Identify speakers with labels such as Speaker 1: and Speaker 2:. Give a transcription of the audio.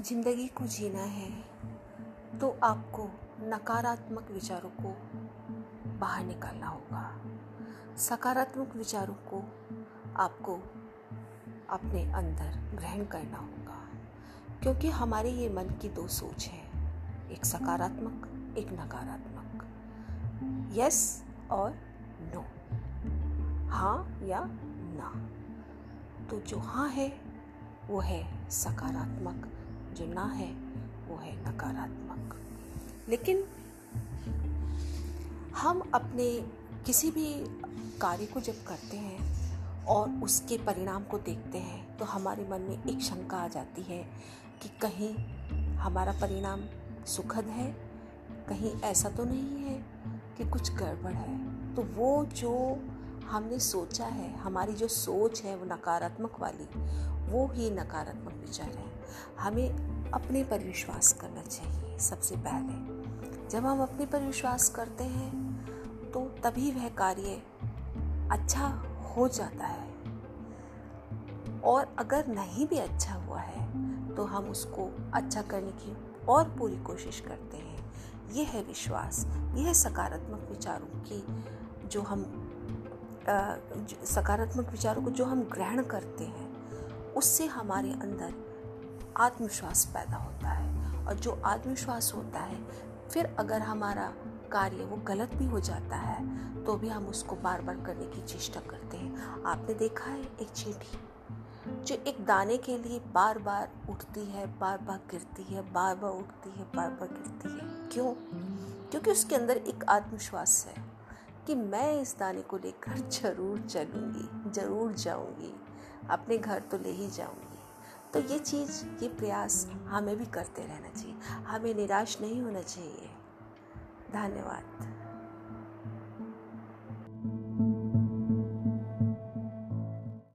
Speaker 1: ज़िंदगी को जीना है तो आपको नकारात्मक विचारों को बाहर निकालना होगा। सकारात्मक विचारों को आपको अपने अंदर ग्रहण करना होगा, क्योंकि हमारे ये मन की दो सोच है, एक सकारात्मक, एक नकारात्मक। यस और नो हाँ या ना। तो जो हाँ है वो है सकारात्मक, जो ना है, वो है नकारात्मक। लेकिन हम अपने किसी भी कार्य को जब करते हैं और उसके परिणाम को देखते हैं तो हमारे मन में एक शंका आ जाती है कि कहीं हमारा परिणाम सुखद है, कहीं ऐसा तो नहीं है कि कुछ गड़बड़ है। तो वो जो हमने सोचा है, हमारी जो सोच है, वो नकारात्मक वाली, वो ही नकारात्मक विचार है। हमें अपने पर विश्वास करना चाहिए सबसे पहले। जब हम अपने पर विश्वास करते हैं तो तभी वह कार्य अच्छा हो जाता है। और अगर नहीं भी अच्छा हुआ है तो हम उसको अच्छा करने की और पूरी कोशिश करते हैं। यह है विश्वास, यह सकारात्मक विचारों की जो हम सकारात्मक विचारों को जो हम ग्रहण करते हैं, उससे हमारे अंदर आत्मविश्वास पैदा होता है। और जो आत्मविश्वास होता है, फिर अगर हमारा कार्य वो गलत भी हो जाता है तो भी हम उसको बार बार करने की चेष्टा करते हैं। आपने देखा है एक चींटी, जो एक दाने के लिए बार बार उठती है बार बार गिरती है बार बार उठती है बार बार गिरती है। क्यों? क्योंकि उसके अंदर एक आत्मविश्वास है। कि मैं इस दाने को लेकर ज़रूर चलूँगी, ज़रूर जाऊँगी। अपने घर तो ले ही जाऊँगी। तो ये चीज़, ये प्रयास हमें भी करते रहना चाहिए। हमें निराश नहीं होना चाहिए। धन्यवाद।